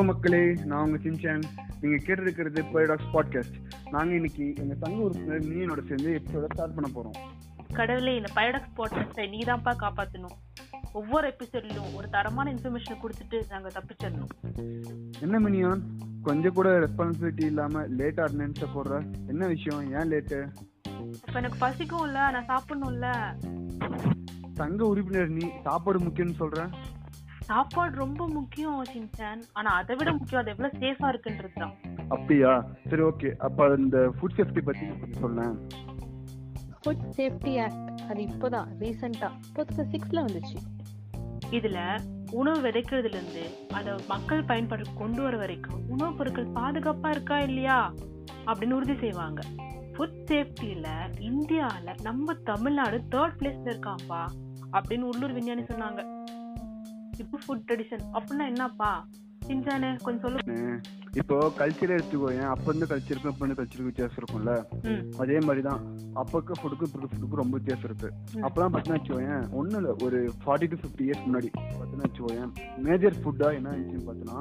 Hello மக்களே நான் உங்க சின்சான் நீங்க கேட்டு இருக்கிறது பைடாக்ஸ் பாட்காஸ்ட் நாங்க இன்னைக்கு எங்க சங்க உறுப்பினர் நீனோட சேர்ந்து எபிசோட ஸ்டார்ட் பண்ண போறோம். கடவுளே இந்த பைடாக்ஸ் பாட்காஸ்டை நீ தான்ப்பா காப்பாத்தணும். ஒவ்வொரு எபிசோட்லயும் ஒரு தரமான இன்ஃபர்மேஷன் கொடுத்துட்டு நாங்க தப்பிச்சிடணும். என்ன மினியான்? கொஞ்சம் கூட ரெஸ்பான்சிபிலிட்டி இல்லாம லேட்டா அட்டண்டன்ஸ போடுற? என்ன விஷயம்? ஏன் லேட்டு இப்ப எனக்கு பசிக்கும்ல நான் சாப்பிடணும்ல. சங்க உறுப்பினர் நீ சாப்பாடு முக்கியம்னு சொல்ற? சாப்பாடு ரொம்ப முக்கியம் சின்சான். ஆனா அதை விட முக்கியம் அது எவ்வளவு சேஃபா இருக்குன்றது தான். அப்படியா? சரி ஓகே அப்ப இந்த ஃபுட் சேஃப்டி பத்தி கொஞ்சம் சொல்லேன் ஃபுட் சேஃப்டி ஆக்ட் அது இப்போதான் ரீசெண்டா டூ தௌசண்ட் சிக்ஸ்ல வந்துச்சு. இதுல உணவு விதைக்கிறதுல இருந்து அதை மக்கள் பயன்பாடு கொண்டு வர வரைக்கும் உணவுப் பொருட்கள் பாதுகாப்பா இருக்கா இல்லையா? அப்படின்னு உறுதி செய்வாங்க. ஃபுட் சேஃப்டியில இந்தியால நம்ம தமிழ்நாடு தேர்ட் பிளேஸ்ல இருக்காம்பா அப்படின்னு உள்ளூர் விஞ்ஞானி சொன்னாங்க. இப்போ ஃபுட் ட்ரெடிஷன் அப்படின்னா என்னப்பா? சின்சானே கொஞ்சம் சொல்லு. இப்போ கல்ச்சரே எடுத்துக்கோ ஏன் அப்ப இருந்து கல்ச்சருக்கும் இப்ப இருந்து கல்ச்சருக்கு வித்தியாசம் இருக்கும்ல? அதே மாதிரி தான் அப்பக்கு ஃபுட்டுக்கும் இப்போ ஃபுட்டுக்கும் ரொம்ப வித்தியாசம் இருக்கு. அப்பெல்லாம் பார்த்தீங்கன்னா வச்சுக்கோயேன் ஒன்றும் இல்லை. ஒரு ஃபார்ட்டி டு ஃபிஃப்டி இயர்ஸ் முன்னாடி பார்த்தீங்கன்னா வச்சுக்கோயேன் மேஜர் ஃபுட்டாக என்ன இருந்துச்சுன்னு பார்த்தீங்கன்னா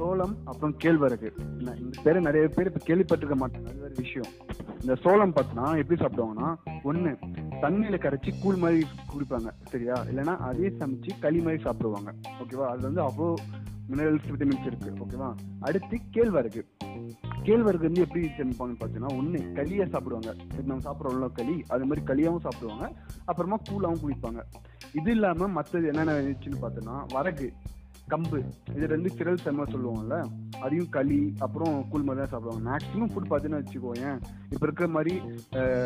சோளம் அப்புறம் கேழ்வரகு. இந்த பேர் நிறைய பேர் இப்போ கேள்விப்பட்டிருக்க மாட்டாங்க. அது வேற விஷயம். இந்த சோளம் பார்த்தீங்கன்னா எப்படி சாப்பிடுவாங்கன்னா ஒன்று தண்ணியில் கரைச்சி கூழ் மாதிரி குடிப்பாங்க சரியா? இல்லைன்னா அதே சமைச்சு களி மாதிரி சாப்பிடுவாங்க. ஓகேவா? அது வந்து அவ்வளோ மினரல்ஸ் விட்டமின்ஸ் இருக்கு. ஓகேவா? அடுத்து கேழ்வரகு. கேழ்வரகு வந்து எப்படி சமைப்பாங்கன்னு பார்த்தீங்கன்னா ஒன்று களியா சாப்பிடுவாங்க. நம்ம சாப்பிட்றோம்ல களி அது மாதிரி களியாகவும் சாப்பிடுவாங்க. அப்புறமா கூழாகவும் குடிப்பாங்க. இது இல்லாமல் மற்றது என்னென்ன இருந்துச்சுன்னு பார்த்தோன்னா வரகு கம்பு இது ரெண்டு சிரல் செம்ம சொல்லுவாங்கல்ல அதையும் களி அப்புறம் கூழ் மாதிரி தான் சாப்பிடுவாங்க. மேக்ஸிமம் ஃபுட் பார்த்தீங்கன்னா வச்சுக்கோயேன் இப்போ இருக்கிற மாதிரி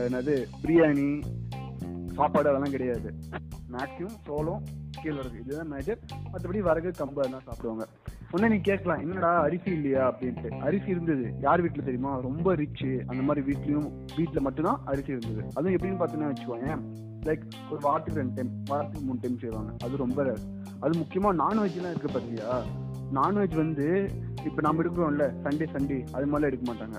என்னது பிரியாணி சாப்பாடு அதெல்லாம் கிடையாது. மேக்ஸிமம் சோளம் கேழ்வரகு. இதுதான் மேஜர் மற்றபடி வரகு கம்பு அதெல்லாம் சாப்பிடுவாங்க. உடனே நீ கேட்கலாம் என்னடா அரிசி இல்லையா? அப்படின்ட்டு. அரிசி இருந்தது. யார் வீட்டில் தெரியுமா? ரொம்ப ரிச்சு அந்த மாதிரி வீட்லேயும் வீட்டில் மட்டும்தான் அரிசி இருந்தது. அதுவும் எப்படின்னு பார்த்தீங்கன்னா வச்சுக்கோங்க லைக் ஒரு வாரத்துக்கு ரெண்டு டைம் வாரத்துக்கு மூணு டைம் செய்வாங்க. அது ரொம்ப அது முக்கியமாக நான்வெஜ்லாம் இருக்கு பார்த்தியா நான்வெஜ் வந்து இப்போ நம்ம எடுக்கிறோம்ல சண்டே சண்டே அது மாதிரிலாம் எடுக்க மாட்டாங்க.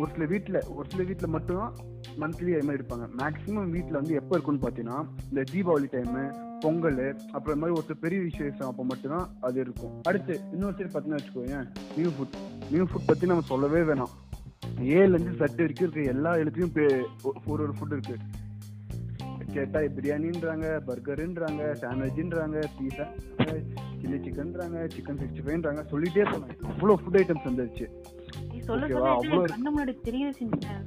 ஒரு சில வீட்டில் ஒரு சில வீட்டில் மட்டும்தான் மந்த்லி அது மாதிரி எடுப்பாங்க. மேக்ஸிமம் வீட்டில் வந்து எப்போ இருக்குன்னு பார்த்தீங்கன்னா இந்த தீபாவளி டைமு பொங்கல் அப்புறம் இந்த மாதிரி ஒருத்தர் பெரிய விசேஷம் அப்போ மட்டும்தான் அது இருக்கும். அடுத்து இன்னொரு சைடு பார்த்தீங்கன்னா வச்சுக்கோங்க நியூ ஃபுட் நியூ ஃபுட் பற்றி நம்ம சொல்லவே வேணாம். ஏழுலேருந்து சட்டு வரைக்கும் இருக்கு எல்லா எழுத்துலையும் பே- ஒரு ஒரு ஃபுட் இருக்கு. கேட்டா பிரியாணின்றாங்க பர்கருன்றாங்க சாண்ட்விச்ன்றாங்க பீஸா சில்லி சிக்கன்றாங்க சிக்கன் சிக்ஸ்டி ஃபைவ்ன்றாங்க சொல்லிட்டே போனாங்க இவ்வளோ ஃபுட் ஐட்டம்ஸ் வந்துருச்சு. சொல்ல சொல்ல அவ்வளவு எனக்கு கண்ணு முன்னாடி தெரியுது சின்சான்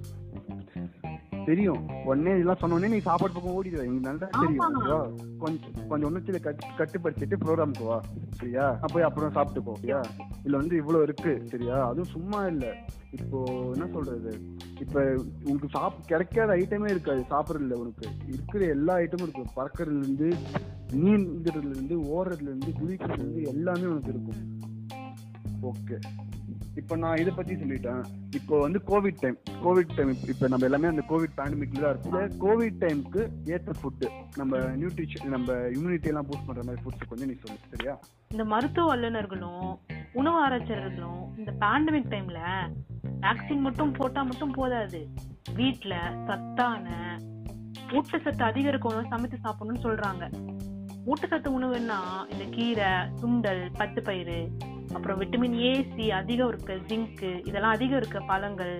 தெரியும். உடனே இதெல்லாம் சொன்ன உடனே நீ சாப்பாடு பக்கம் ஓடிடுவ. எங்களுக்கு நல்லா தெரியும்? கொஞ்சம் கொஞ்சம் ஒன்றுச்சில கட்டு கட்டுப்படுத்திட்டு ப்ரோக்ராமுக்கு வா. சரியா? போய் அப்புறம் சாப்பிட்டுக்கோ. சரியா? இதுல வந்து இவ்வளவு இருக்கு. சரியா? அதுவும் சும்மா இல்ல. இப்போ என்ன சொல்றது? இப்ப உனக்கு சாப் கிடைக்காத ஐட்டமே இருக்காது. சாப்பிட்றதுல உனக்கு. இருக்கிற எல்லா ஐட்டமும் இருக்கு. பறக்கறதுல இருந்து நீந்துறதுல இருந்து ஓடுறதுல இருந்து குதிக்கிறதுல இருந்து எல்லாமே உனக்கு இருக்கும். ஓகே. இப்போ நான் இதை பத்தி சொல்லிட்டேன். இப்போ வந்து கோவிட் டைம் கோவிட் டைம் இப்போ நம்ம எல்லாமே அந்த கோவிட் பேண்டமிக்ல தான் இருக்கு கோவிட் டைம்க்கு ஏற்ற ஃபுட்டு நம்ம நியூட்ரிஷன் நம்ம இம்யூனிட்டி எல்லாம் பூஸ்ட் பண்ற மாதிரி ஃபுட்ஸ் கொஞ்சம் நீ சொல்லு சரியா? இந்த மருத்துவ வல்லுநர்களும் உணவு ஆராய்ச்சியாளர்களும் இந்த பேண்டமிக் டைம்ல வேக்சின் மட்டும் போட்டா மட்டும் போதாது. வீட்டுல சத்தான ஊட்டச்சத்து அதிகம் உணவு சமைத்து சாப்பிடணும்னு சொல்றாங்க. ஊட்டச்சத்து உணவுன்னா இந்த கீரை சுண்டல் பத்து பயிறு அப்புறம் விட்டமின் ஏ சி அதிகம் இருக்க ஜிங்க் இதெல்லாம் அதிகம் இருக்க பழங்கள்.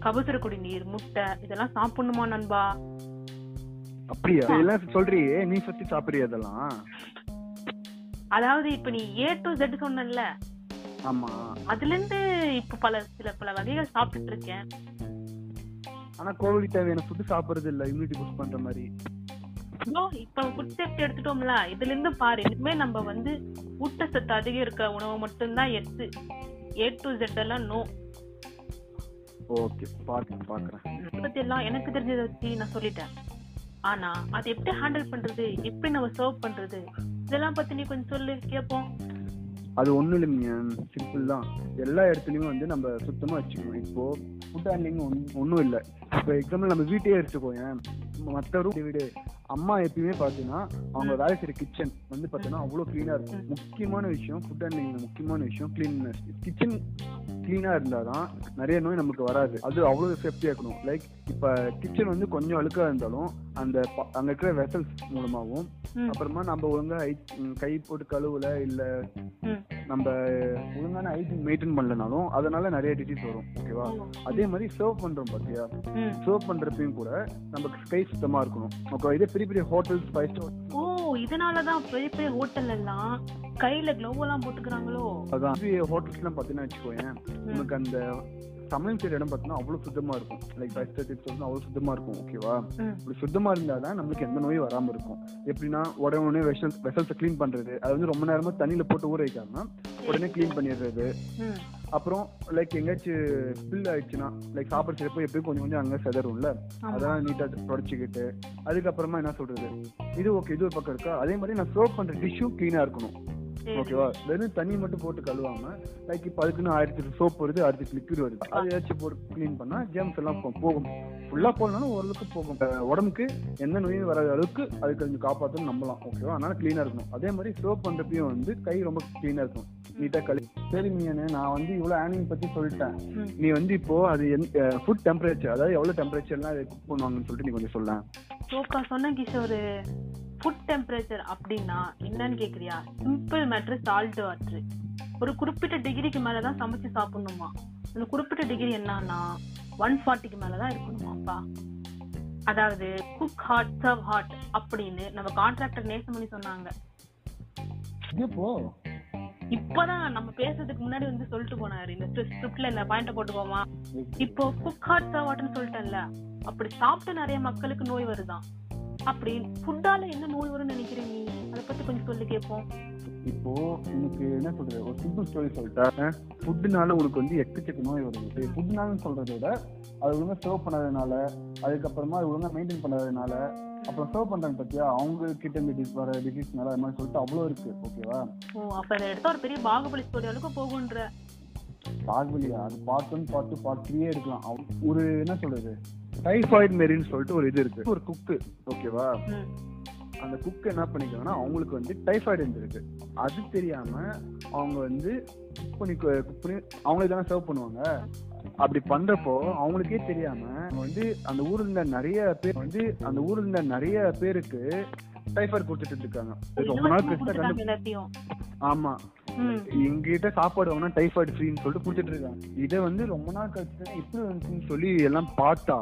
கபசுர குடிநீர் முட்டை இதெல்லாம் சாப்பிடணுமா நண்பா? அப்படியா? எல்லாம் சொல்றியே நீ சுத்தி சாப்பிடுறிய அதெல்லாம் அதாவது இப்ப நீ ஏ டு Z சொன்னல ஆமா. அதுல இருந்து இப்ப பல சில பல வகைகள் சாப்பிட்டுட்டு இருக்கேன். ஆனா கோவிட் தேவையான ஃபுட் சாப்பிடுறது இல்ல இம்யூனிட்டி பூஸ்ட் பண்ற மாதிரி. இப்ப ஃபுட் சேஃப்டி எடுத்துட்டோம்ல இதுல இருந்து பாரு இனிமே நம்ம வந்து ஊட்டச்சத்து அதிகம் இருக்க உணவு மட்டும்தான் எத்து ஏ டு Z எல்லாம் நோ ஓகே பாக்குறேன் பாக்குறேன். எல்லாம் எனக்கு தெரிஞ்சதை வச்சு நான் சொல்லிட்டேன். ஆனா அதை எப்படி ஹேண்டில் பண்றது எப்படி நம்ம சர்வ் பண்றது இதெல்லாம் பத்தி நீ கொஞ்சம் சொல்லு கேப்போம். அது ஒன்றும் இல்லைங்க சிம்பிள் தான். எல்லா இடத்துலையுமே வந்து நம்ம சுத்தமாக வச்சுக்கணும். இப்போ ஃபுட் ஹேண்ட்லிங் ஒன்றும் இல்லை. இப்போ எக்ஸாம்பிள் நம்ம வீட்டையே எடுத்துக்கோங்க மற்ற ரூம் வீடு அம்மா எப்பயுமே பார்த்தீங்கன்னா அவங்க வேலை செய்கிற கிச்சன் வந்து பார்த்தீங்கன்னா அவ்வளோ க்ளீனாக இருக்கும். முக்கியமான விஷயம் ஃபுட் ஹேண்ட்லிங் முக்கியமான விஷயம் க்ளீன்னஸ் கிச்சன் க்ளீனாக இருந்தால் தான் நிறைய நோய் நமக்கு வராது. அது அவ்வளோ சேஃப்டியாக இருக்கணும். லைக் இப்போ கிச்சன் வந்து கொஞ்சம் அழுக்காக இருந்தாலும் அந்த ப- இருக்கிற வெசல்ஸ் மூலமாகவும் அப்புறமா நம்ம ஒழுங்கா கை போட்டு கழுவுல இல்ல. நம்ம ஒழுங்கான ஹைஜீன் மெயின்டைன் பண்ணலனாலும் அதனால நிறைய டிசீஸ் வரும் ஓகேவா? அதே மாதிரி சர்வ் பண்றோம் பாத்தியா. சர்வ் பண்றப்பையும் கூட நமக்கு கை சுத்தமா இருக்கணும். ஓகே இதே பெரிய பெரிய ஹோட்டல்ஸ் ஃபைவ் ஸ்டார் ஓ இதனாலதான் பெரிய பெரிய ஹோட்டல்ல எல்லாம் கையில க்ளவ் எல்லாம் போட்டுக்கிறாங்களோ? அதான். ஹோட்டல்ஸ் எல்லாம் பாத்தீங்கன்னா வச்சுக்கோயேன் உனக்கு அந்த சமையல் செய்யற இடம் பார்த்தீங்கன்னா அவ்வளவு சுத்தமா இருக்கும். லைக் ஃபைவ் ஸ்டார் சிக்ஸ் அவ்வளவு சுத்தமா இருக்கும் ஓகேவா. இப்படி சுத்தமா இருந்தாதான் நம்மளுக்கு எந்த நோயும் வராம இருக்கும். எப்படின்னா உடனே உடனே வெசல்ஸ் வெசல்ஸை க்ளீன் பண்றது. அது வந்து ரொம்ப நேரமா தண்ணியில போட்டு ஊற வைக்காம உடனே க்ளீன் பண்ணிடுறது. அப்புறம் லைக் எங்கேயாச்சும் ஸ்பில் ஆயிடுச்சுன்னா லைக் சாப்பிட செய்யப்போ எப்பயும் கொஞ்சம் கொஞ்சம் அங்கே செதறும்ல. அதெல்லாம் நீட்டா தொடச்சிக்கிட்டு அதுக்கப்புறமா என்ன சொல்றது? இது ஓகே இது ஒரு பக்கம் இருக்கா? அதே மாதிரி நான் சர்வ் பண்ற டிஷ்ஷும் கிளீனா இருக்கணும். ஓகேவா வெறும் தண்ணி மட்டும் போட்டு கழுவாம லைக் இப்போ அதுக்குன்னு ஆயிரத்தி சோப் வருது அடுத்து லிக்விட் வருது. அது ஏதாச்சும் போட்டு க்ளீன் பண்ணா ஜெம்ஸ் எல்லாம் போகும். ஃபுல்லா போகலனாலும் ஓரளவுக்கு போகும். உடம்புக்கு எந்த நோயும் வராத அளவுக்கு அது கொஞ்சம் காப்பாற்றணும் நம்பலாம் ஓகேவா அதனால க்ளீனா இருக்கணும். அதே மாதிரி சோப் பண்றப்பையும் வந்து கை ரொம்ப க்ளீனா இருக்கும் நீட்டா கழு சரி மீனு நான் வந்து இவ்வளவு ஆனிங் பத்தி சொல்லிட்டேன். நீ வந்து இப்போ அது ஃபுட் டெம்பரேச்சர் அதாவது எவ்வளவு டெம்பரேச்சர்லாம் குக் பண்ணுவாங்கன்னு சொல்லிட்டு நீ கொஞ்சம் சொல்லேன். சோக்கா சொன்ன கிஷோர். ஃபுட் டெம்பரேச்சர் அப்படின்னா என்னன்னு கேக்குறியா? சிம்பிள் மேட்ரு சால்ட் வாட்டர் ஒரு குறிப்பிட்ட டிகிரிக்கு மேலதான் சமைச்சு சாப்பிடணுமா? அந்த குறிப்பிட்ட டிகிரி என்னன்னா ஒன் ஃபார்ட்டிக்கு மேலதான் இருக்கணுமாப்பா அதாவது குக் ஹாட் சர்வ் ஹாட் அப்படின்னு நம்ம கான்ட்ராக்டர் நேசமணி சொன்னாங்க. இப்போ இப்பதான் நம்ம பேசுறதுக்கு முன்னாடி வந்து சொல்லிட்டு போனாரு. இந்த ஸ்கிரிப்ட்ல இந்த பாயிண்ட போட்டுக்கோமா இப்போ குக் ஹாட் சர்வ் ஹாட்னு சொல்லிட்டேன்ல. அப்படி சாப்பிட்டு நிறைய மக்களுக்கு நோய் வருதாம் அப்படி ஃபுட்டால என்ன நோய் வரும்னு நினைக்கிறீங்க அதை பத்தி கொஞ்சம் சொல்லி கேட்போம். இப்போ உனக்கு என்ன சொல்றது? ஒரு சிம்பிள் ஸ்டோரி சொல்லிட்டேன் ஃபுட்டுனால உனக்கு வந்து எக்கச்சக்க நோய் வருது. ஃபுட்னாலும் சொல்றதை விட அது ஒழுங்கா சர்வ் பண்ணாதனால அதுக்கப்புறமா அது ஒழுங்கா மெயின்டைன் பண்ணாதனால அப்புறம் சர்வ் பண்றாங்க பத்தியா? அவங்க கிட்ட இருந்து வர டிசீஸ்னால அது மாதிரி சொல்லிட்டு அவ்வளோ இருக்கு. ஓகேவா ஓ அப்ப இதை எடுத்தா ஒரு பெரிய பாகுபலி ஸ்டோரி அளவுக்கு போகுன்ற பாகுபலியா? அது part one part two part த்ரீயே எடுக்கலாம் ஒரு என்ன சொல்றது? டைஃபாய்டு மெரின்னு சொல்லிட்டு ஒரு இது இருக்கு. ஒரு குக்கு ஓகேவா. அந்த குக் என்ன பண்ணிக்கிறாங்கன்னா அவங்களுக்கு வந்து டைஃபாய்டு இருந்திருக்கு. அது தெரியாம அவங்க வந்து குக் பண்ணி குக் பண்ணி அவங்களே தானே சர்வ் பண்ணுவாங்க. அப்படி பண்றப்போ அவங்களுக்கே தெரியாம வந்து அந்த ஊர்ல இருந்த நிறைய பேர் வந்து அந்த ஊர்ல இருந்த நிறைய பேருக்கு டைஃபாய்டு கொடுத்துட்டு இருக்காங்க ரொம்ப நாள் ஆமா. ம். எங்ககிட்ட சாப்பாடு வாங்கினா டைஃபாய்டு ஃப்ரீன்னு சொல்லிட்டு கொடுத்துட்டு இருக்காங்க. இதை வந்து ரொம்ப நாள் கழிச்சு இப்படி வந்துச்சுன்னு சொல்லி எல்லாம் பார்த்தா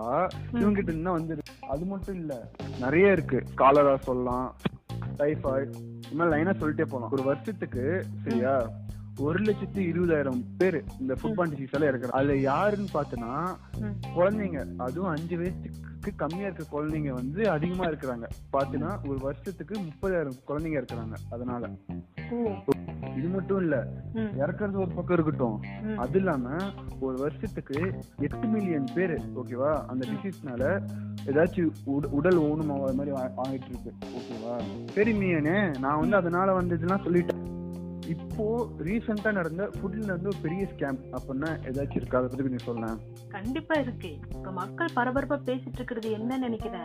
இவங்க கிட்ட இருந்தா வந்து அது மட்டும் இல்ல நிறைய இருக்கு. காலரா சொல்லலாம் டைஃபாய்டு இந்த மாதிரி லைனா சொல்லிட்டே போலாம். ஒரு வருஷத்துக்கு சரியா? ஒரு லட்சத்தி இருபதாயிரம் பேர் இந்த ஃபுட்பால் டிசீஸ் எல்லாம் இருக்கிறாங்க அதுல யாருன்னு பார்த்தனா ம். குழந்தைங்க. அதுவும் அஞ்சு வயசுக்கு கம்மியா இருக்க குழந்தைங்க வந்து அதிகமா இருக்கிறாங்க. பாத்தீங்கன்னா ஒரு வருஷத்துக்கு முப்பதாயிரம் குழந்தைங்க இருக்கிறாங்க. அதனால. இது மட்டும் இல்ல. இறக்குறது ஒரு பக்கம் இருக்கட்டும். அது இல்லாம ஒரு வருஷத்துக்கு எட்டு மில்லியன் பேர் ஓகேவா அந்த டிசீஸ்னால ஏதாச்சும் உட- உடல் ஊனமா அது மாதிரி வாங்கிட்டு இருக்கு ஓகேவா சரி மீனே நான் வந்து அதனால வந்ததுலாம் சொல்லிட்டேன். இப்போ ரீசெண்டா நடந்த ஃபுட்ல இருந்து ஒரு பெரிய ஸ்கேம் அப்படின்னா ஏதாச்சும் இருக்கா? அதை பத்தி கொஞ்சம் சொல்லலாம் கண்டிப்பா இருக்கு. இப்ப மக்கள் பரபரப்பா பேசிட்டு இருக்கிறது என்ன நினைக்கிற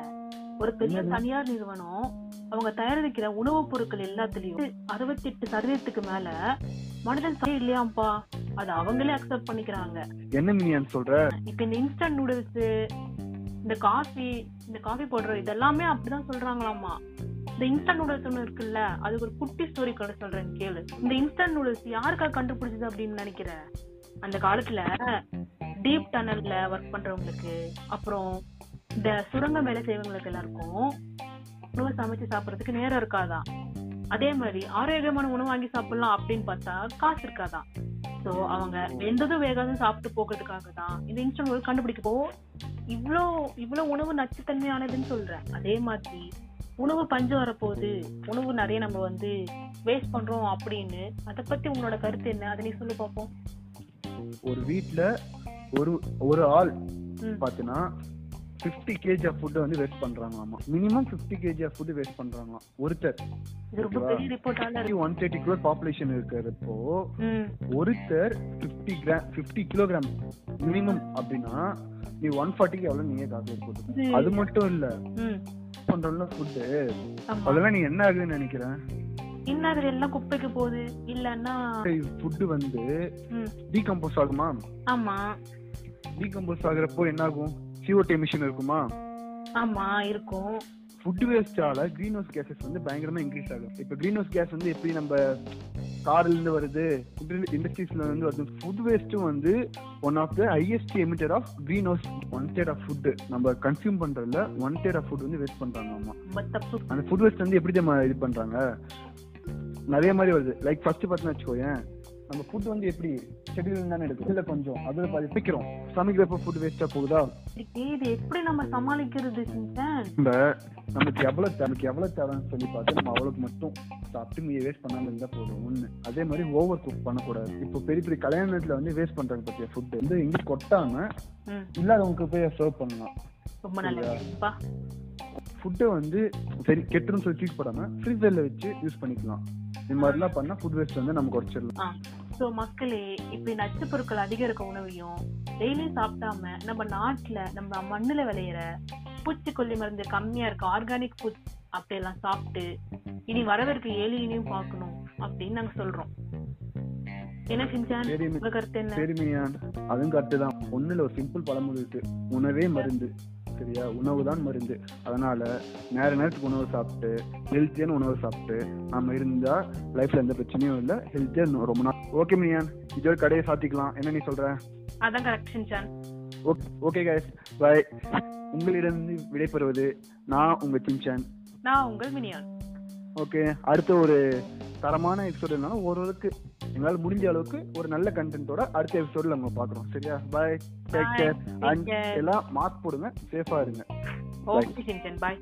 ஒரு பெரிய? தனியார் நிறுவனம் அவங்க தயாரிக்கிற உணவுப் பொருட்கள் எல்லாத்துலயும் அறுபத்தி எட்டு சதவீதத்துக்கு மேல மனிதன் சாப்பிட இல்லையாம்பா அது அவங்களே அக்செப்ட் பண்ணிக்கிறாங்க. என்ன மீனியான்னு சொல்ற? இப்ப இந்த இன்ஸ்டன்ட் நூடுல்ஸ் இந்த காஃபி இந்த காஃபி பவுடர் இதெல்லாமே அப்படிதான் சொல்றாங்களாமா இந்த இன்ஸ்டன்ட் நூடுல்ஸ் ஒண்ணு இருக்குல்ல அதுக்கு ஒரு குட்டி ஸ்டோரி கூட சொல்றேன் கேளு. இந்த இன்ஸ்டன்ட் நூடுல்ஸ் யாருக்காக கண்டுபிடிச்சது அப்படின்னு நினைக்கிற? அந்த காலத்துல டீப் டனல்ல ஒர்க் பண்றவங்களுக்கு அப்புறம் இந்த சுரங்க வேலை செய்வங்களுக்கு எல்லாருக்கும் உணவு சமைச்சு சாப்பிடறதுக்கு நேரம் இருக்காதான் அதே மாதிரி ஆரோக்கியமான உணவு வாங்கி சாப்பிடலாம் அப்படின்னு பார்த்தா காசு இருக்காதான் சோ அவங்க வெந்ததும் வேகாதும் சாப்பிட்டு போகிறதுக்காக தான் இந்த இன்ஸ்டன்ட் கண்டுபிடிக்கப்போ இவ்ளோ இவ்ளோ உணவு நச்சுத்தன்மையானதுன்னு சொல்றேன். அதே மாதிரி உணவு பஞ்சம் வரப்போகுது. உணவு நிறைய நம்ம வந்து வேஸ்ட் பண்றோம் அப்படின்னு. அத பத்தி உங்களோட கருத்து என்ன? அதை நீ சொல்லி பார்ப்போம் ஒரு வீட்ல ஒரு ஒரு ஆள் ம். 50 கேஜி ஆஃப் ஃபுட்டை வந்து waste பண்றாங்களாமா minimum 50 KG of food waste பண்றாங்களாம். ஒருத்தர். ஒன் தேர்ட்டி க்ரோர் பாப்புலேஷன் இருக்கிறப்போ ஒருத்தர் 50 கிராம் 50 கிலோகிராம் மினிமம் அப்படின்னா நீ ஒன் ஃபார்ட்டிக்கு எவ்வளவு நீயே கால்குலேட் போட்டு அது மட்டும் இல்ல. பண்றோம்ல ஃபுட்டு. அதெல்லாம் நீ என்ன ஆகுதுன்னு நினைக்கிறேன் இன்னும் அதுல எல்லாம் குப்பைக்கு போகுது. இல்லன்னா ஃபுட்டு வந்து டீகம்போஸ் ஆகுமா? ஆமா. டீகம்போஸ் ஆகுறப்போ என்ன ஆகும்? CO2 எமிஷன் இருக்குமா? ஆமா இருக்கும். ஃபுட் வேஸ்டால கிரீன் ஹவுஸ் கேசஸ் வந்து பயங்கரமா இன்க்ரீஸ் ஆகும் இப்போ கிரீன் ஹவுஸ் கேஸ் வந்து எப்படி நம்ம கார்ல இருந்து வருது இண்டஸ்ட்ரீஸ்ல இருந்து வருது ஃபுட் வேஸ்ட்டும் வந்து one of the highest emitter of greenhouse one third of food நம்ம கன்சியூம் பண்றதுல ஒன் தேர்ட் ஆஃப் ஃபுட் வந்து வேஸ்ட் பண்றாங்க ஆமா. அந்த ஃபுட் வேஸ்ட் வந்து எப்படி நம்ம இது பண்றாங்க? நிறைய மாதிரி வருது. லைக் ஃபர்ஸ்ட் பார்த்தீங்கன்னா வச்சுக்கோயேன் நம்ம ஃபுட் வந்து எப்படி ஷெட்யூல் தானே எடுக்கும் இல்ல கொஞ்சம் அதுல பாதி பிக்கிறோம். சமைக்கிறப்ப ஃபுட் வேஸ்டா போகுதா? இது எப்படி நம்ம சமாளிக்கிறது நம்ம நமக்கு எவ்வளவு நமக்கு எவ்வளவு தேவைன்னு சொல்லி பார்த்து நம்ம அவ்வளவுக்கு மட்டும் சாப்பிட்டு மீ வேஸ்ட் பண்ணாம இருந்தா போதும் ஒண்ணு. அதே மாதிரி ஓவர் குக் பண்ணக்கூடாது. இப்போ பெரிய பெரிய கல்யாணத்துல வந்து வேஸ்ட் பண்றாங்க பத்தியா ஃபுட் வந்து எங்கேயும் கொட்டாம ம். இல்லாதவங்களுக்கு போய் சர்வ் பண்ணலாம். ரொம்ப நல்லதுப்பா ஃபுட்டை வந்து சரி கெட்டுன்னு சொல்லி தூக்கி போடாம ஃப்ரீசர்ல வச்சு யூஸ் பண்ணிக்கலாம். இது மாதிரிலாம் பண்ணா ஃபுட் வேஸ்ட் வந்து நம்ம குறைச்சிடலாம். சோ மக்களே இப்படி நச்சு பொருட்கள் அதிகம் இருக்க உணவையும் டெய்லி சாப்பிடாம நம்ம நாட்டுல நம்ம மண்ணுல விளையிற பூச்சிக்கொல்லி மருந்து கம்மியா இருக்க ஆர்கானிக் ஃபுட் அப்படியெல்லாம் சாப்பிட்டு இனி வரவிருக்க ஏலியனையும் பார்க்கணும் அப்படின்னு நாங்க சொல்றோம். என்ன உங்க கருத்து என்ன? அதுவும் கரெக்டு தான். ஒண்ணுல ஒரு சிம்பிள் பழமொழி இருக்கு. உணவே மருந்து. சரியா? உணவு தான் மருந்து. அதனால நேர நேரத்துக்கு உணவு சாப்பிட்டு ஹெல்த்தியான உணவு சாப்பிட்டு நம்ம இருந்தா லைஃப்ல எந்த பிரச்சனையும் இல்லை. ஹெல்த்தியா ரொம்ப நாள். ஓகே மியான் இதோட கடையை சாத்திக்கலாம். என்ன நீ சொல்ற? அதான் correct Shinchan. Okay guys bye உங்களிடம் விடைபெறுவது நான் உங்க சின்சான். நான் உங்கள் மினியான். ஓகே அடுத்த ஒரு தரமான எபிசோடு இருந்தாலும் ஓரளவுக்கு எங்களால் முடிஞ்ச அளவுக்கு ஒரு நல்ல கண்டென்ட்டோட அடுத்த எபிசோட்ல நம்ம பாக்குறோம் சரியா? Bye take. Care and. எல்லாம் மாஸ்க் போடுங்க. சேஃபா இருங்க. Okay bye